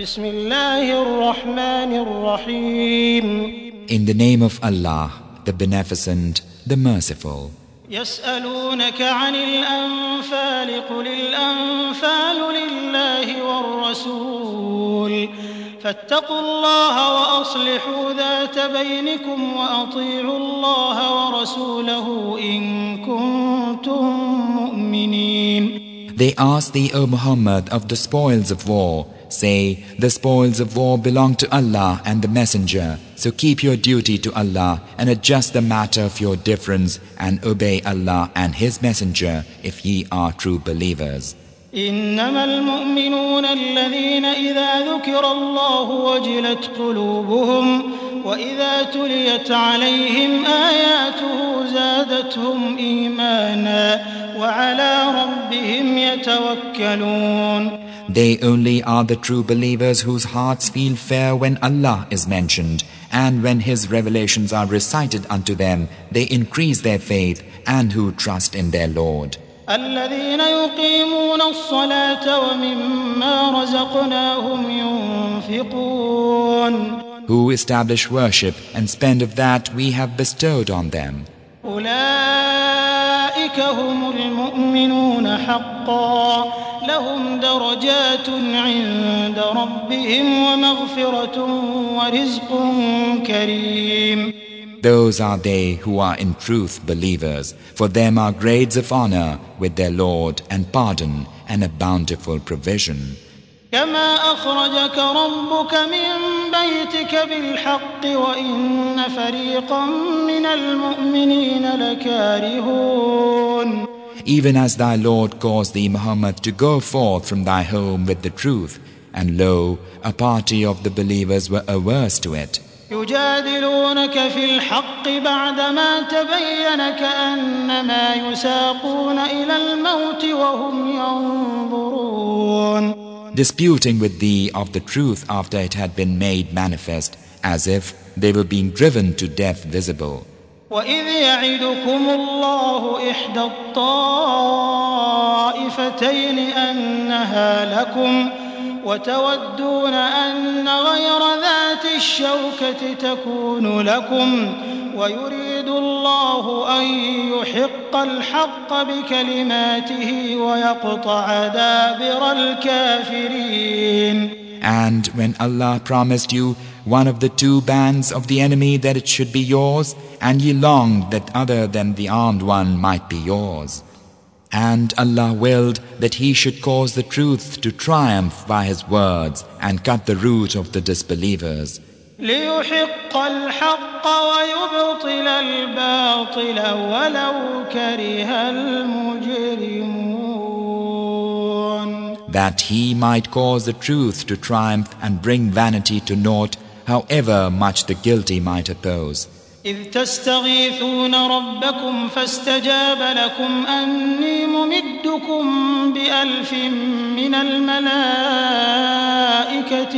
بسم الله الرحمن الرحيم In the name of Allah, the Beneficent, the Merciful. يسألونك عن الأنفال قل الأنفال لله والرسول فاتقوا الله وأصلحوا ذات بينكم وأطيعوا الله ورسوله إن كنتم مؤمنين They ask thee, O Muhammad, of the spoils of war. Say, the spoils of war belong to Allah and the Messenger. So keep your duty to Allah and adjust the matter of your difference and obey Allah and His Messenger if ye are true believers. إنما المؤمنون الذين إذا ذكر الله وجلت قلوبهم وإذا تليت عليهم آياته زادتهم إيمانا وعلى ربهم يتوكلون They only are the true believers whose hearts feel fear when Allah is mentioned, and when His revelations are recited unto them, they increase their faith, and who trust in their Lord. الذين يقيمون الصلاة ومما رزقناهم ينفقون Who establish worship and spend of that we have bestowed on them. أولئك هم المؤمنون حقا لهم درجات عند ربهم ومغفرة ورزق كريم Those are they who are in truth believers. For them are grades of honor with their Lord and pardon and a bountiful provision. كما أخرجك ربك من بيتك بالحق وإن فريقا من المؤمنين لكارهون Even as thy Lord caused thee, Muhammad, to go forth from thy home with the truth, and lo, a party of the believers were averse to it. يجادلونك في الحق بعدما تبين كأنما يساقون إلى الموت وهم ينظرون Disputing with thee of the truth after it had been made manifest, as if they were being driven to death visible. وإذ يعدكم الله إحدى الطائفتين أنها لكم وتودون أن غير ذات الشوكة تكون لكم ويريد الله أن يحق الحق بكلماته ويقطع دابر الكافرين. And when Allah promised you one of the two bands of the enemy that it should be yours, and ye longed that other than the armed one might be yours. And Allah willed that He should cause the truth to triumph by His words and cut the root of the disbelievers. ليحق الحق ويبطل الباطل ولو كره المجرمون That He might cause the truth to triumph and bring vanity to naught, however much the guilty might oppose. إذ تستغيثون ربكم فاستجاب لكم أني ممدكم بألف من الملائكة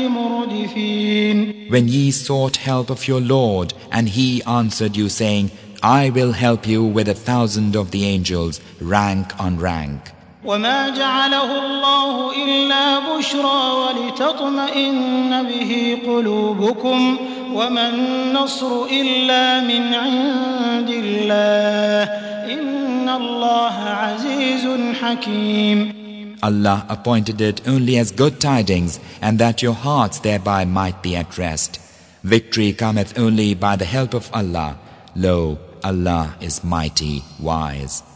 مردفين When ye sought help of your Lord, and He answered you, saying, I will help you with a thousand of the angels, rank on rank. وما جعله الله إلا بشرى ولتطمئن به قلوبكم وما النصر إلا من عند الله إن الله عزيز حكيم Allah appointed it only as good tidings, and that your hearts thereby might be at rest. Victory cometh only by the help of Allah. Lo, Allah is mighty, wise.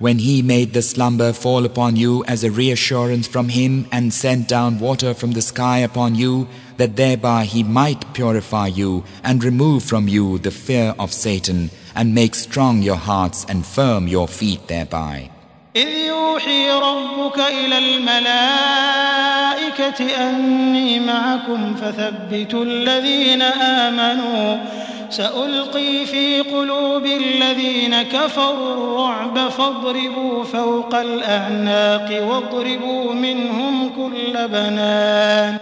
When he made the slumber fall upon you as a reassurance from him and sent down water from the sky upon you, that thereby he might purify you and remove from you the fear of Satan and make strong your hearts and firm your feet thereby. إذ يوحي ربك إلى الملائكة أني معكم فثبتوا الذين آمنوا سألقي في قلوب الذين كفروا الرعب فاضربوا فوق الأعناق واضربوا منهم كل بنان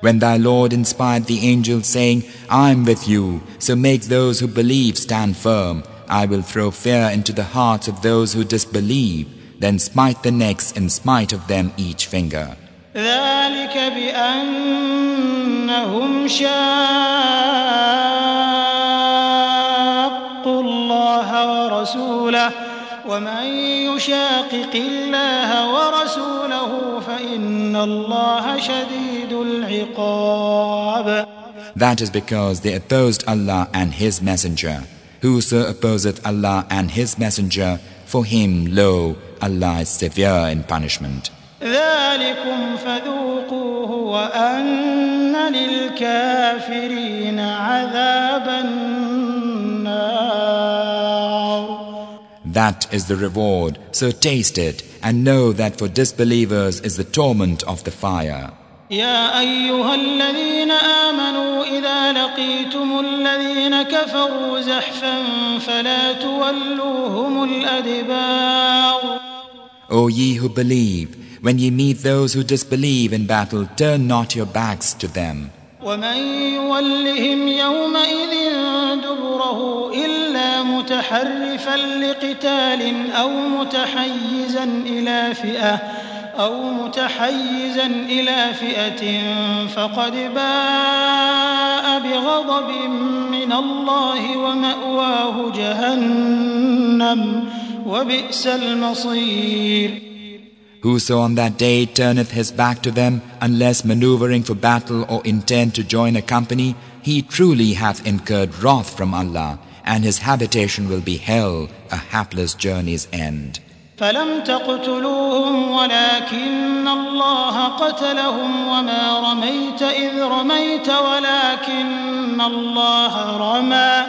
When thy Lord inspired the angels saying, I am with you, so make those who believe stand firm. I will throw fear into the hearts of those who disbelieve, then smite the necks and smite of them each finger. ذلك بأنهم شاقوا ورسوله ومن يشاقق الله ورسوله فإن الله شديد العقاب That is because they opposed Allah and His Messenger. Whoso opposeth Allah and His Messenger, for him, lo, Allah is severe in punishment. ذلكم فذوقوه وأن للكافرين عذاب That is the reward, so taste it, and know that for disbelievers is the torment of the fire. يا أيها الذين آمنوا إذا لقيتم الذين كفروا زحفا فلا تولوهم الأدبار O ye who believe, when ye meet those who disbelieve in battle, turn not your backs to them. ومن يولهم يومئذ دبره إلا متحرفا لقتال أو متحيزا إلى فئة أو متحيزا إلى فئة فقد باء بغضب من الله ومأواه جهنم وبئس المصير Whoso on that day turneth his back to them, unless maneuvering for battle or intent to join a company, he truly hath incurred wrath from Allah, and his habitation will be hell, a hapless journey's end. فلم تقتلوهم ولكن الله قتلهم وما رميت إذ رميت ولكن الله رمى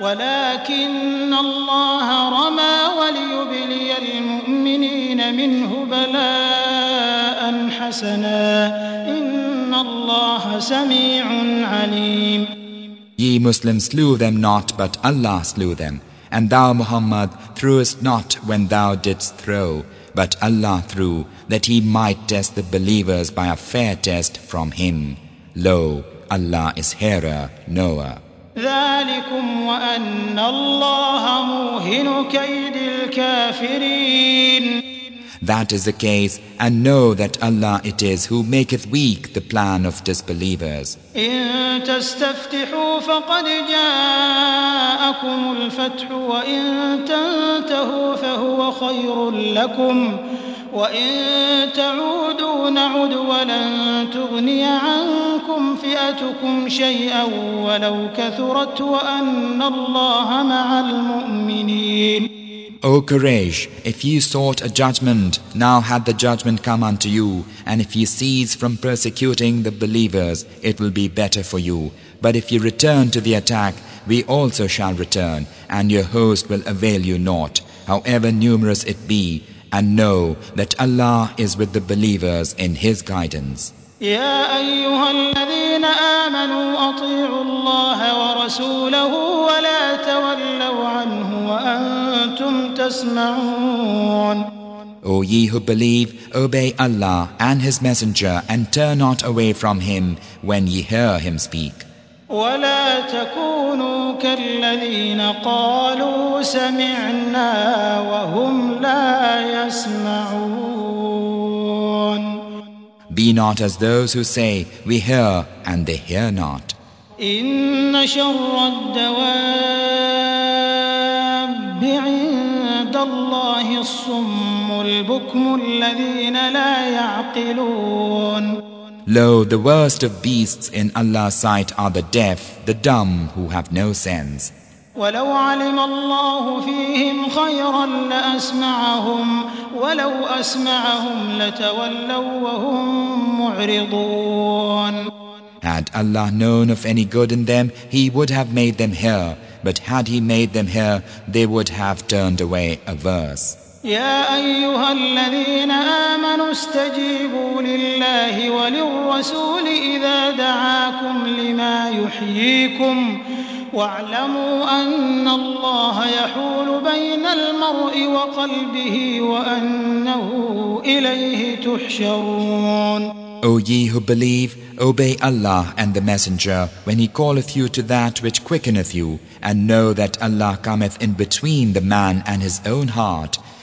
ولكن الله رمى وليبلي المؤمنين منه بلاء حسنا إن الله سميع عليم Ye Muslims slew them not, but Allah slew them. And thou, Muhammad, threwest not when thou didst throw, but Allah threw, that He might test the believers by a fair test from Him. Lo, Allah is hearer, knower. ذلكم وأن الله موهن كيد الكافرين That is the case, and know that Allah it is who maketh weak the plan of disbelievers. إن تستفتحوا فقد جاءكم الفتح وإن تنتهوا فهو خير لكم وإن تعودوا نعد ولن تغني عنكم فئتكم شيئا ولو كثرت وأن الله مع المؤمنين O Quraysh, if ye sought a judgment, now had the judgment come unto you, and if ye cease from persecuting the believers, it will be better for you. But if ye return to the attack, we also shall return, and your host will avail you naught, however numerous it be, and know that Allah is with the believers in His guidance. يا أيها الذين آمنوا أطيعوا الله ورسوله ولا تولوا عنه وأنتم تسمعون O ye who believe, obey Allah and His Messenger and turn not away from Him when ye hear Him speak. ولا تكونوا كالذين قالوا سمعنا وهم لا يسمعون Be not as those who say, We hear, and they hear not. إن شر الدواب الصم البكم الذين لا يعقلون Lo, the worst of beasts in Allah's sight are the deaf, the dumb, who have no sense. ولو علم الله فيهم خيرا لأسمعهم ولو أسمعهم لتولوا وهم معرضون Had Allah known of any good in them, He would have made them hear. But had He made them hear, they would have turned away averse. يا أيها الذين آمنوا استجيبوا لله وللرسول إذا دعاكم لما يحييكم واعلموا أن الله يحول بين المرء وقلبه وأنه إليه تحشرون O ye who believe, obey Allah and the Messenger when He calleth you to that which quickeneth you, and know that Allah cometh in between the man and his own heart,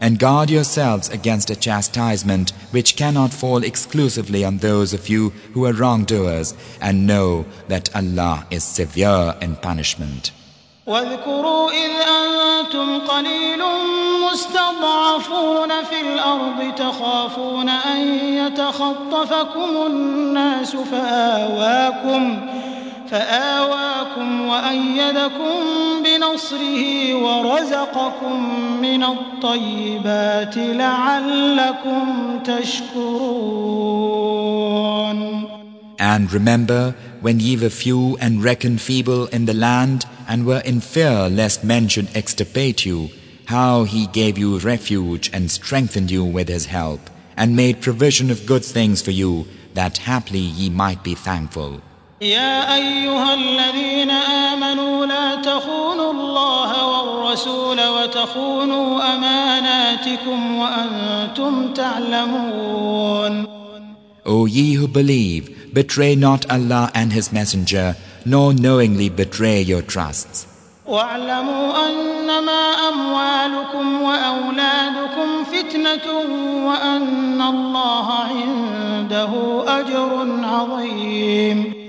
And guard yourselves against a chastisement which cannot fall exclusively on those of you who are wrongdoers, and know that Allah is severe in punishment. واذكروا إذ أنتم قليل مستضعفون في الأرض تخافون أن يتخطفكم الناس فآواكم فآواكم وأيدكم بنصره ورزقكم من الطيبات لعلكم تشكرون And remember when ye were few and reckoned feeble in the land and were in fear lest men should extirpate you, how he gave you refuge and strengthened you with his help, and made provision of good things for you, that haply ye might be thankful. يا أيها الذين آمنوا لا تخونوا الله والرسول وتخونوا أماناتكم وأنتم تعلمون O ye who believe, betray not Allah and His Messenger, nor knowingly betray your trusts. واعلموا أنما أموالكم وأولادكم فتنة وأن الله عنده أجر عظيم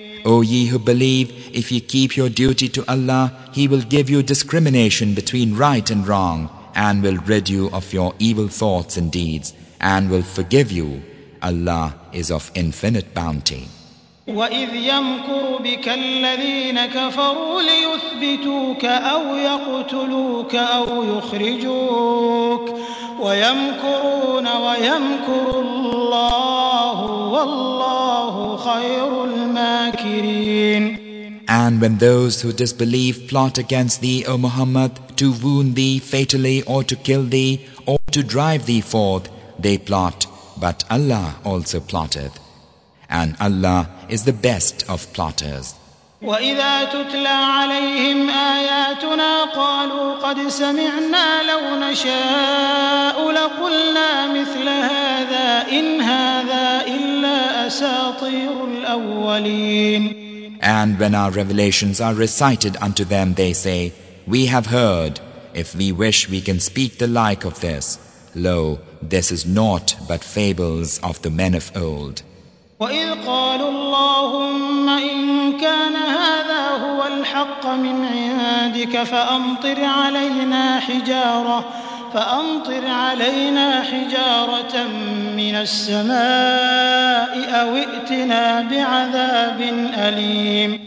O ye who believe, if ye keep your duty to Allah, He will give you discrimination between right and wrong, and will rid you of your evil thoughts and deeds, and will forgive you. Allah is of infinite bounty. وإذ يمكر بك الذين كفروا ليثبتوك أو يقتلوك أو يخرجوك ويمكرون ويمكر الله والله خير الماكرين And when those who disbelieve plot against thee, O Muhammad, to wound thee fatally or to kill thee or to drive thee forth, they plot, but Allah also plotteth. And Allah is the best of plotters. وإذا تتلى عليهم آياتنا قالوا قد سمعنا لو نشاء لقلنا مثل هذا إن هذا إلا أساطير الأولين And when our revelations are recited unto them, they say, We have heard. If we wish, we can speak the like of this. Lo, this is naught but fables of the men of old. وإذ قالوا اللهم إن كان هذا هو الحق من عندك فأمطر علينا حجارة فأمطر علينا حجارة من السماء أو ائتنا بعذاب أليم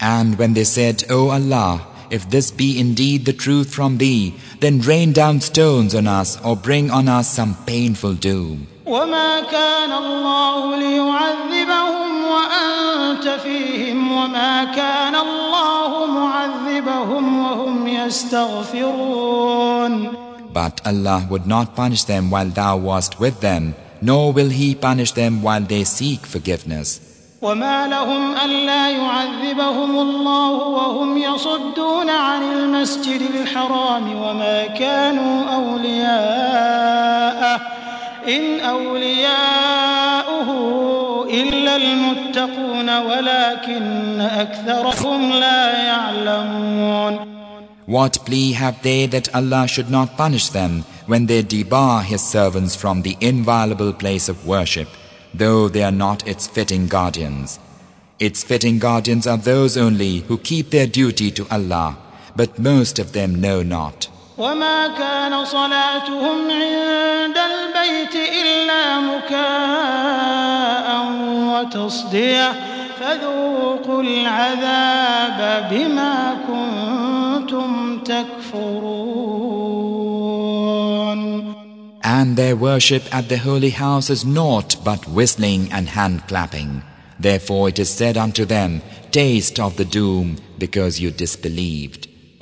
And when they said, O Allah, if this be indeed the truth from thee, then rain down stones on us or bring on us some painful doom. وما كان الله ليعذبهم وأنت فيهم وما كان الله معذبهم وهم يستغفرون But Allah would not punish them while thou wast with them, nor will He punish them while they seek forgiveness. وما لهم ألا يعذبهم الله وهم يصدون عن المسجد الحرام وما كانوا أولياءه إن أولياؤه إلا المتقون ولكن أكثرهم لا يعلمون What plea have they that Allah should not punish them when they debar His servants from the inviolable place of worship, though they are not its fitting guardians? Its fitting guardians are those only who keep their duty to Allah, but most of them know not. وما كان صلاتهم عند البيت إلا مكاء وتصدية فذوقوا العذاب بما كنتم تكفرون And their worship at the holy house is naught but whistling and hand clapping. Therefore it is said unto them, Taste of the doom because you disbelieved.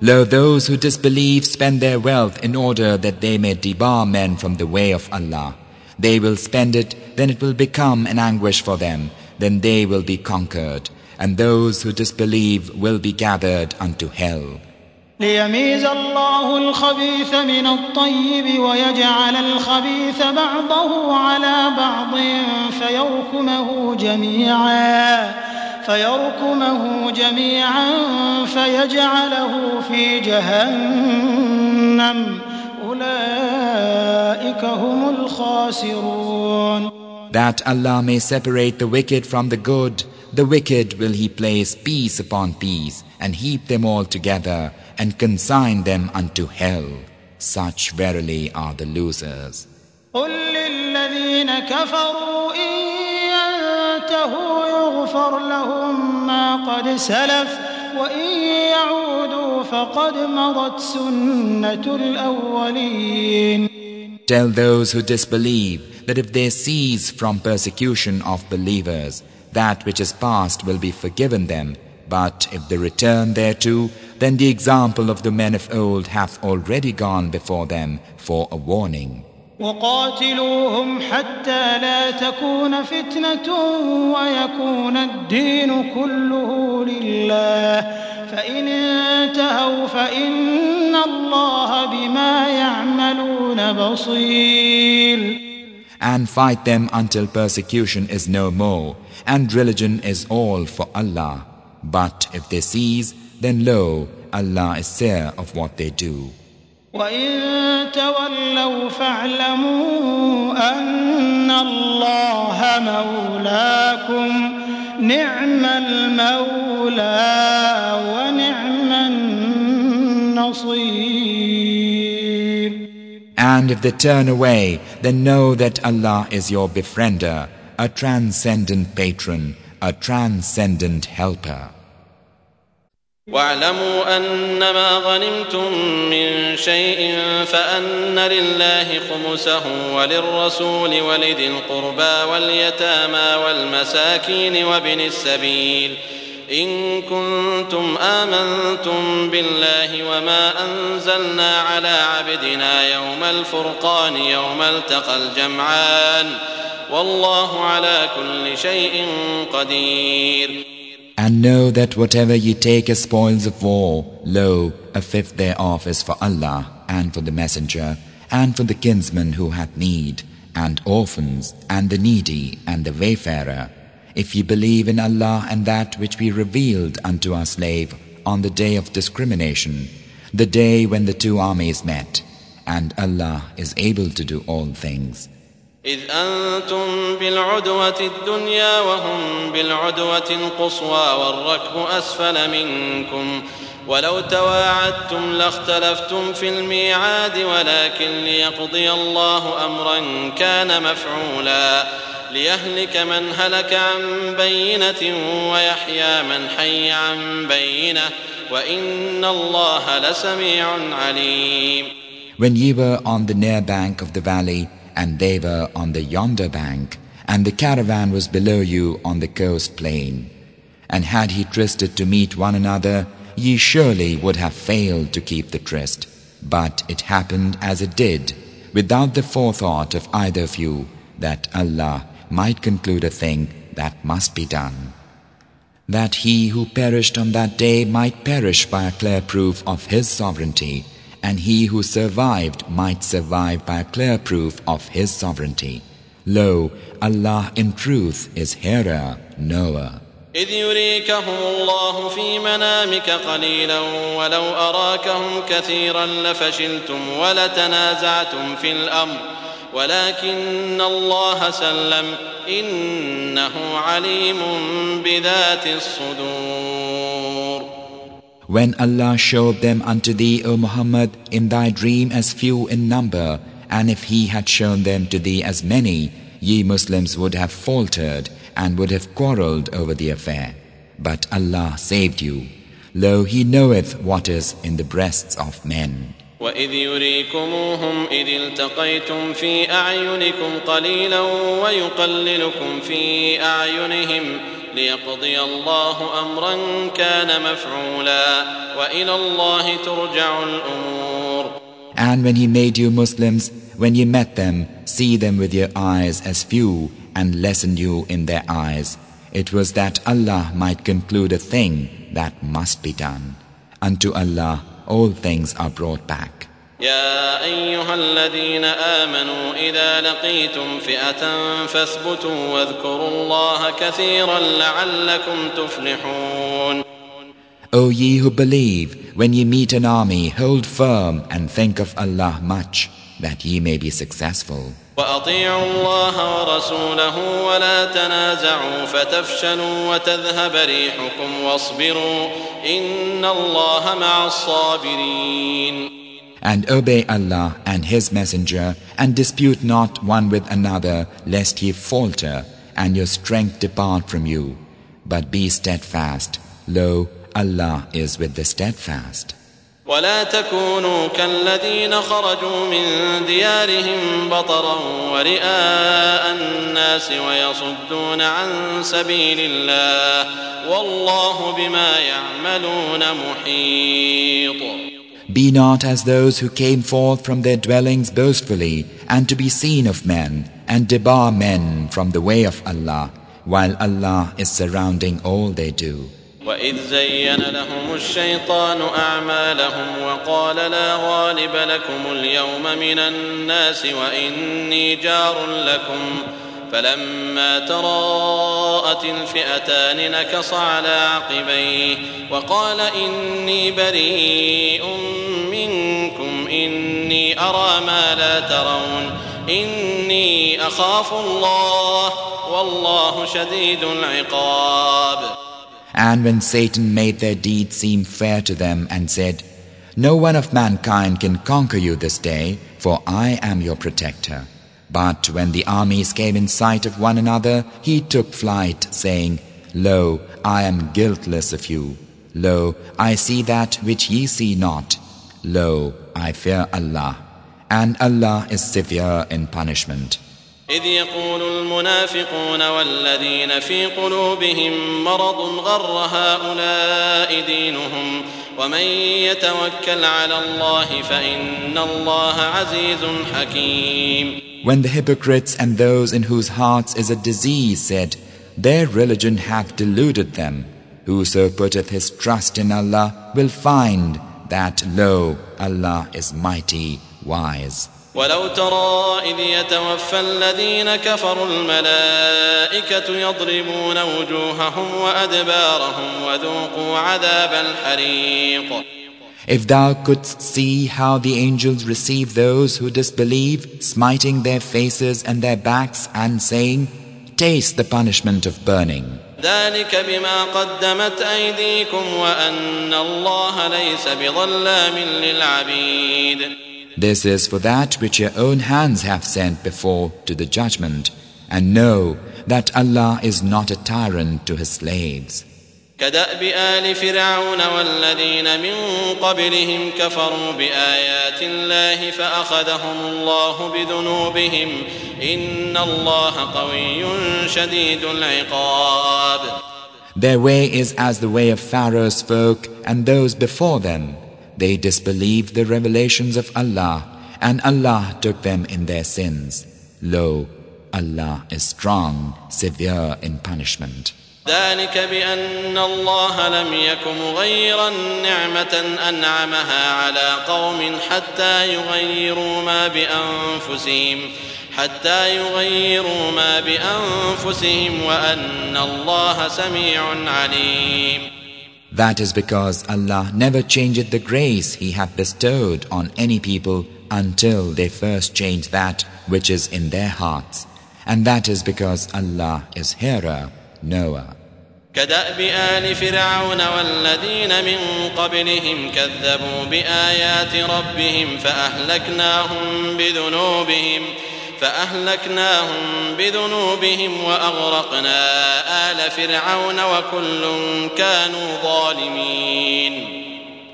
Lo, those who disbelieve spend their wealth in order that they may debar men from the way of Allah. They will spend it, then it will become an anguish for them, then they will be conquered, and those who disbelieve will be gathered unto hell. ليميز الله الخبيث من الطيب ويجعل الخبيث بعضه على بعض فيركمه جميعا فيركمه جميعا فيجعله في جهنم أولئك هم الخاسرون That Allah may separate the wicked from the good, the wicked will He place piece upon piece and heap them all together and consign them unto hell. Such verily are the losers. قل للذين كفروا إن ينتهوا يغفر لهم ما قد سلف وإن يعودوا فقد مضت سنة الأولين Tell those who disbelieve that if they cease from persecution of believers, that which is past will be forgiven them. But if they return thereto, then the example of the men of old hath already gone before them for a warning. وقاتلوهم حتى لا تكون فتنة ويكون الدين كله لله فإن انتهوا فإن الله بما يعملون بصير And fight them until persecution is no more, and religion is all for Allah. But if they cease, then lo, Allah is seer of what they do. وإن تولوا فاعلموا أن الله مولاكم نعم المولى ونعم النصير And if they turn away, then know that Allah is your befriender, a transcendent patron, a transcendent helper. واعلموا أنما غنمتم من شيء فأن لله خمسه وللرسول ولذي القربى واليتامى والمساكين وابن السبيل إن كنتم آمنتم بالله وما أنزلنا على عبدنا يوم الفرقان يوم التقى الجمعان والله على كل شيء قدير And know that whatever ye take as spoils of war, lo, a fifth thereof is for Allah, and for the messenger, and for the kinsman who hath need, and orphans, and the needy, and the wayfarer. If ye believe in Allah and that which we revealed unto our slave on the day of discrimination, the day when the two armies met, and Allah is able to do all things. إذ أنتم بالعدوة الدنيا وهم بالعدوة القصوى والركب أسفل منكم ولو تواعدتم لاختلفتم في الميعاد ولكن ليقضي الله أمرا كان مفعولا ليهلك من هلك عن بينة ويحيى من حي عن بينة وإن الله لسميع عليم. When ye were on the near bank of the valley, and they were on the yonder bank, and the caravan was below you on the coast plain. And had he trysted to meet one another, ye surely would have failed to keep the tryst. But it happened as it did, without the forethought of either of you, that Allah might conclude a thing that must be done. That he who perished on that day might perish by a clear proof of his sovereignty, and he who survived might survive by a clear proof of his sovereignty. Lo, Allah in truth is hearer, knower. إذ يريكهم الله في منامك قليلا ولو أراكهم كثيرا لفشلتم ولتنازعتم في الأمر ولكن الله سلم إنه عليم بذات الصدور When Allah showed them unto thee, O Muhammad, in thy dream as few in number, and if He had shown them to thee as many, ye Muslims would have faltered and would have quarreled over the affair. But Allah saved you. Lo, He knoweth what is in the breasts of men. وإذ يريكموهم إذ التقيتم في أعينكم قليلا ويقللكم في أعينهم ليقضي الله أمرا كان مفعولا وإلى الله ترجع الأمور And when He made you Muslims, when you met them, see them with your eyes as few and lessen you in their eyes. It was that Allah might conclude a thing that must be done. Unto Allah all things are brought back. يا أيها الذين آمنوا إذا لقيتم فئة فاثبتوا واذكروا الله كثيرا لعلكم تفلحون O ye who believe, when ye meet an army, hold firm and think of Allah much, that ye may be successful. وأطيعوا الله ورسوله ولا تنازعوا فتفشلوا وتذهب ريحكم واصبروا إن الله مع الصابرين And obey Allah and His Messenger, and dispute not one with another, lest ye falter, and your strength depart from you. But be steadfast. Lo, Allah is with the steadfast. ولا تكونوا كالذين خرجوا من ديارهم بطرا ورئاء الناس ويصدون عن سبيل الله والله بما يعملون محيط Be not as those who came forth from their dwellings boastfully, and to be seen of men, and debar men from the way of Allah, while Allah is surrounding all they do. وإذ زين لهم الشيطان أعمالهم وقال لا غالب لكم اليوم من الناس وإني جار لكم فلما تراءت الفئتان نكص على عقبيه وقال إني بريء منكم إني أرى ما لا ترون إني أخاف الله والله شديد العقاب And when Satan made their deeds seem fair to them and said, No one of mankind can conquer you this day, for I am your protector. But when the armies came in sight of one another, he took flight, saying, Lo, I am guiltless of you. Lo, I see that which ye see not. Lo, I fear Allah. And Allah is severe in punishment. إذ يقول المنافقون والذين في قلوبهم مرض غر هؤلاء دينهم ومن يتوكل على الله فإن الله عزيز حكيم When the hypocrites and those in whose hearts is a disease said, Their religion hath deluded them. Whoso putteth his trust in Allah will find that, lo, Allah is mighty, wise. ولو ترى إذ يتوفى الذين كفروا الملائكة يضربون وجوههم وأدبارهم وذوقوا عذاب الحريق If thou couldst see how the angels receive those who disbelieve, smiting their faces and their backs and saying, Taste the punishment of burning. ذلك بما قدمت أيديكم وأن الله ليس بظلام للعبيد This is for that which your own hands have sent before to the judgment, and know that Allah is not a tyrant to His slaves. كدأب آل فرعون والذين من قبلهم كفروا بآيات الله فأخذهم الله بذنوبهم إن الله قوي شديد العقاب Their way is as the way of Pharaoh's folk and those before them. They disbelieved the revelations of Allah, and Allah took them in their sins. Lo, Allah is strong, severe in punishment. ذلك بأن الله لم يك مغيرا نعمة أنعمها على قوم حتى يغيروا ما بأنفسهم حتى يغيروا ما بأنفسهم وأن الله سميع عليم That is because Allah never changed the grace He had bestowed on any people until they first change that which is in their hearts. And that is because Allah is hearer, knower. كدأب آل فرعون والذين من قبلهم كذبوا بآيات ربهم فأهلكناهم بذنوبهم فأهلكناهم بذنوبهم وأغرقنا آل فرعون وكل كانوا ظالمين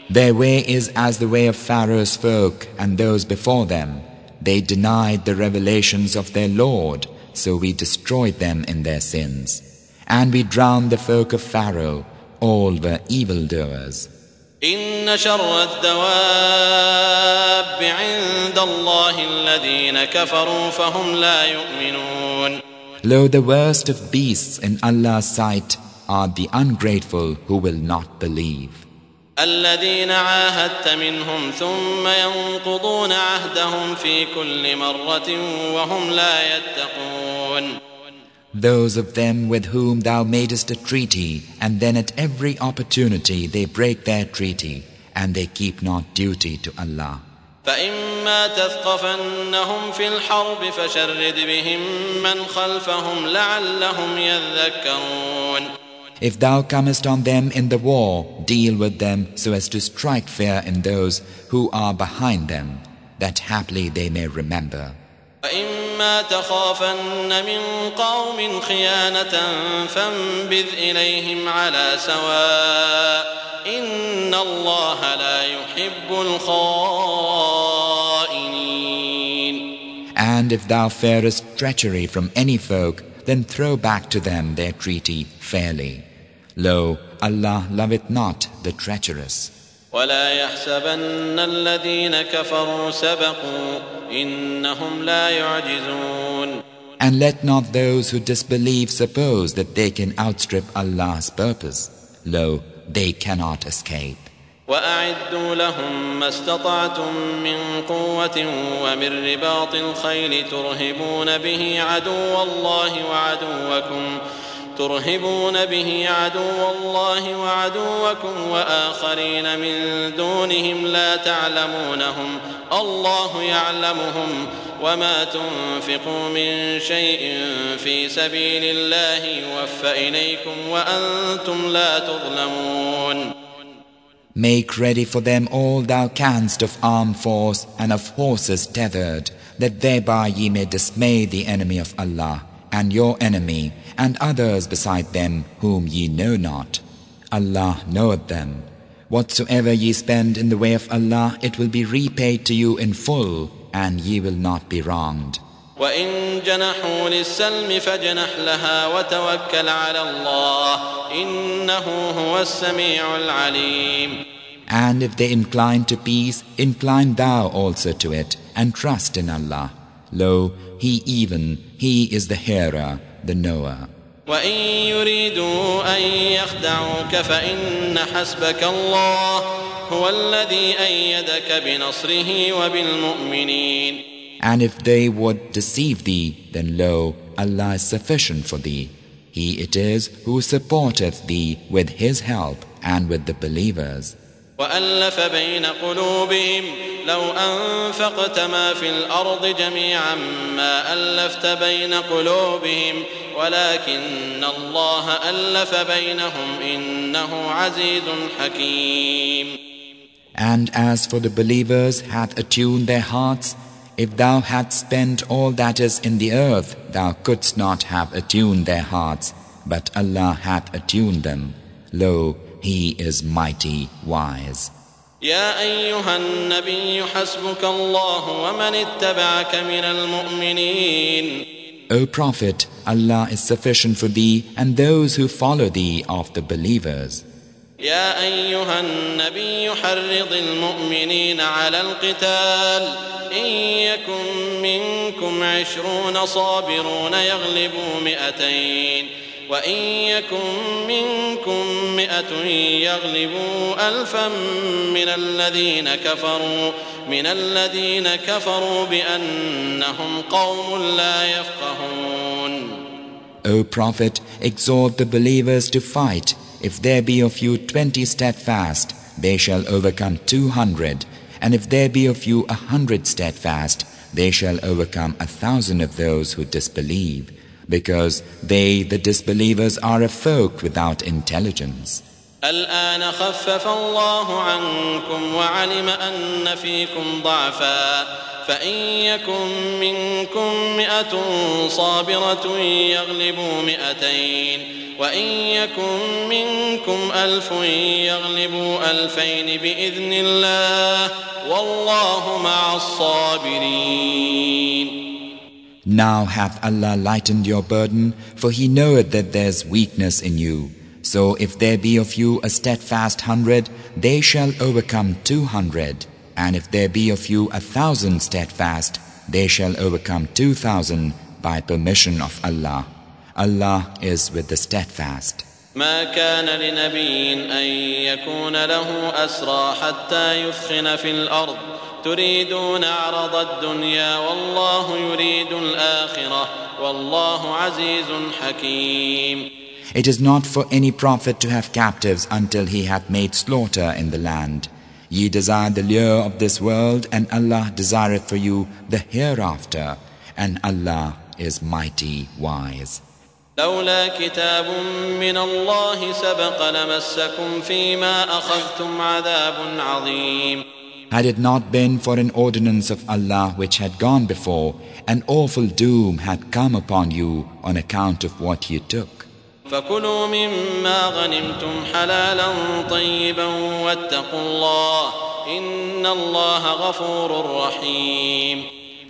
Their way is as the way of Pharaoh's folk and those before them. They denied the revelations of their Lord, so we destroyed them in their sins. And we drowned the folk of Pharaoh, all were evildoers. إن شر الدواب عند الله الذين كفروا فهم لا يؤمنون Lo, the worst of beasts in Allah's sight are the ungrateful who will not believe. الذين عاهدت منهم ثم ينقضون عهدهم في كل مرة وهم لا يتقون Those of them with whom thou madest a treaty, and then at every opportunity they break their treaty, and they keep not duty to Allah. فإما تثقفنهم في الحرب فشرد بهم من خلفهم لعلهم يذكرون If thou comest on them in the war, deal with them so as to strike fear in those who are behind them, that haply they may remember. وإما تخافن من قوم خيانة فانبذ إليهم على سواء إن الله لا يحب الخائنين And if thou fearest treachery from any folk, then throw back to them their treaty fairly. Lo, Allah loveth not the treacherous. ولا يحسبن الذين كفروا سبقوا إنهم لا يعجزون And let not those who disbelieve suppose that they can outstrip Allah's purpose. Lo, they cannot escape. وأعدوا لهم ما استطعتم من قوة ومن رباط الخيل ترهبون به عدو الله وعدوكم ترهبون به عدو الله وعدوكم وآخرين من دونهم لا تعلمونهم. الله يعلمهم وما تنفقوا من شيء في سبيل الله يوفى إليكم وأنتم لا تظلمون. Make ready for them all thou canst of armed force and of horses tethered, that thereby ye may dismay the enemy of Allah. and your enemy and others beside them whom ye know not. Allah knoweth them. Whatsoever ye spend in the way of Allah, it will be repaid to you in full, and ye will not be wronged. وإن جنحوا للسلم فاجنح لها وتوكل على الله إنه هو السميع العليم And if they incline to peace, incline thou also to it, and trust in Allah. Lo, he even, he is the hearer, the knower. وإن يريدوا أن يخدعوك فإن حسبك الله هو الذي أيدك بنصره وبالمؤمنين And if they would deceive thee, then lo, Allah is sufficient for thee. He it is who supporteth thee with his help and with the believers. وألف بين قلوبهم لو أنفقت ما في الأرض جميعا ما ألفت بين قلوبهم ولكن الله ألف بينهم إنه عزيز حكيم And as for the believers hath attuned their hearts, if thou hadst spent all that is in the earth, thou couldst not have attuned their hearts, but Allah hath attuned them. Lo, He is mighty, wise. يا أيها النبي حسبك الله ومن اتبعك من المؤمنين O Prophet, Allah is sufficient for thee and those who follow thee of the believers. يا أيها النبي حرض المؤمنين على القتال إن يكن منكم عشرون صابرون يغلبوا مئتين وإن يكن منكم مئة يغلبوا ألفا من الذين كفروا من الذين كفروا بأنهم قوم لا يفقهون O Prophet, exhort the believers to fight. If there be of you twenty steadfast, they shall overcome two hundred. And if there be of you a hundred steadfast, they shall overcome a thousand of those who disbelieve. Because they, the disbelievers, are a folk without intelligence. الآن خفف الله عنكم وعلم أن فيكم ضعفا فإن يكن منكم مئة صابرة يغلبوا مئتين وإن يكن منكم ألف يغلبوا ألفين بإذن الله والله مع الصابرين Now hath Allah lightened your burden, for He knoweth that there's weakness in you. So if there be of you a steadfast hundred, they shall overcome two hundred. And if there be of you a thousand steadfast, they shall overcome two thousand by permission of Allah. Allah is with the steadfast. ما كان لنبي أن يكون له أسرى حتى يثخن في الأرض تريدون عرض الدنيا والله يريد الآخرة والله عزيز حكيم It is not for any prophet to have captives until he hath made slaughter in the land. Ye desire the lure of this world, and Allah desireth for you the hereafter, and Allah is mighty wise. لولا كتاب من الله سبق لمسكم فيما أخذتم عذاب عظيم Had it not been for an ordinance of Allah which had gone before, an awful doom had come upon you on account of what you took. فكلوا مما غنمتم حلالا طيبا واتقوا الله إن الله غفور رحيم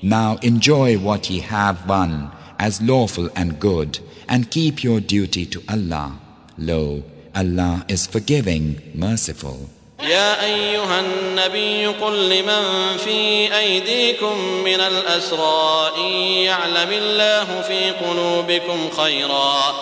Now enjoy what ye have won as lawful and good, and keep your duty to Allah. Lo, Allah is forgiving, merciful. يا أيها النبي قل لمن في أيديكم من الأسرى إن يعلم الله في قلوبكم خيرا.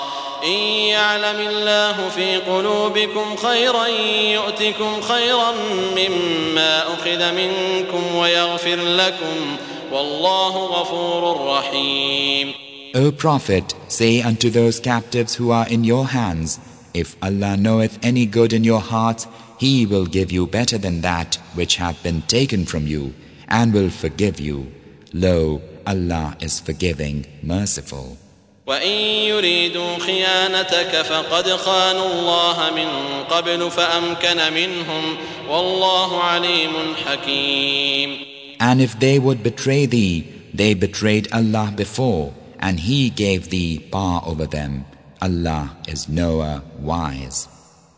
إن يعلم الله في قلوبكم خيرا يؤتكم خيرا مما أخذ منكم ويغفر لكم. والله غفور رحيم. O Prophet, say unto those captives who are in your hands, if Allah knoweth any good in your hearts, He will give you better than that which hath been taken from you, and will forgive you. Lo, Allah is forgiving, merciful. وإن يريدوا خيانتك فقد خانوا الله من قبل فأمكن منهم والله عليم حكيم And if they would betray thee, they betrayed Allah before, and He gave thee power over them. Allah is knower, wise.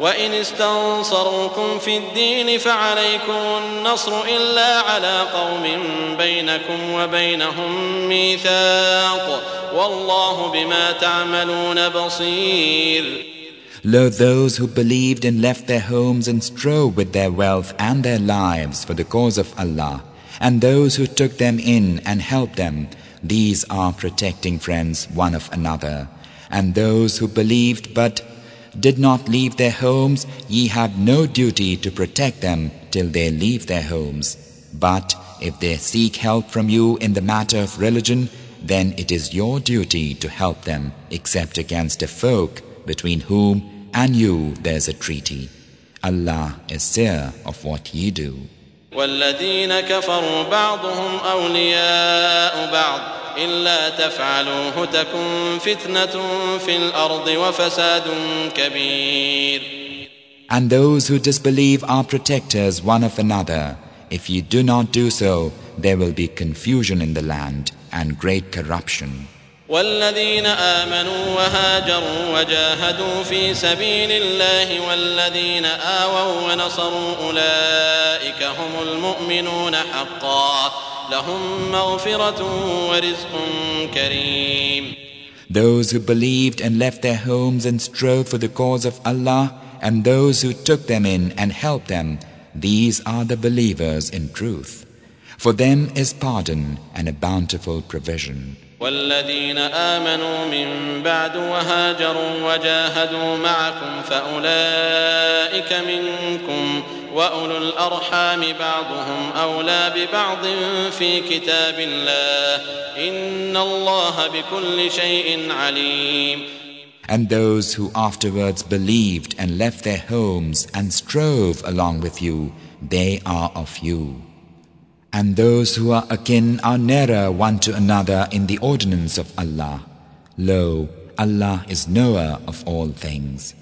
وإن استنصروكم في الدين فعليكم النصر إلا على قوم بينكم وبينهم ميثاق والله بما تعملون بصير Lo, those who believed and left their homes and strove with their wealth and their lives for the cause of Allah, and those who took them in and helped them, these are protecting friends one of another. And those who believed but did not leave their homes, ye have no duty to protect them till they leave their homes. But if they seek help from you in the matter of religion, then it is your duty to help them, except against a folk between whom and you there's a treaty. Allah is seer of what ye do. والذين كفروا بعضهم أولياء بعض إلا تفعلوه تكن فتنة في الأرض وفساد كبير And those who disbelieve are protectors one of another. If you do not do so, there will be confusion in the land and great corruption. والذين آمنوا وهاجروا وجاهدوا في سبيل الله والذين آووا ونصروا أولئك هم المؤمنون حقا لهم مغفرة ورزق كريم Those who believed and left their homes and strove for the cause of Allah and those who took them in and helped them, these are the believers in truth. For them is pardon and a bountiful provision. والذين آمنوا من بعد وهاجروا وجاهدوا معكم فأولئك منكم وأولو الأرحام بعضهم أولى ببعض في كتاب الله إن الله بكل شيء عليم And those who afterwards believed and left their homes and strove along with you, they are of you. And those who are akin are nearer one to another in the ordinance of Allah. Lo, Allah is knower of all things.